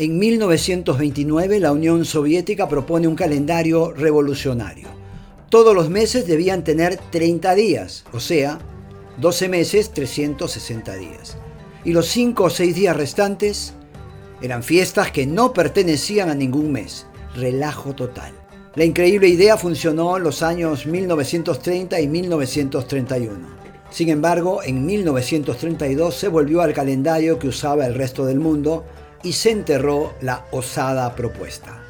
En 1929 la Unión Soviética propone un calendario revolucionario. Todos los meses debían tener 30 días, o sea, 12 meses, 360 días. Y los 5 o 6 días restantes eran fiestas que no pertenecían a ningún mes. Relajo total. La increíble idea funcionó en los años 1930 y 1931. Sin embargo, en 1932 se volvió al calendario que usaba el resto del mundo y se enterró la osada propuesta.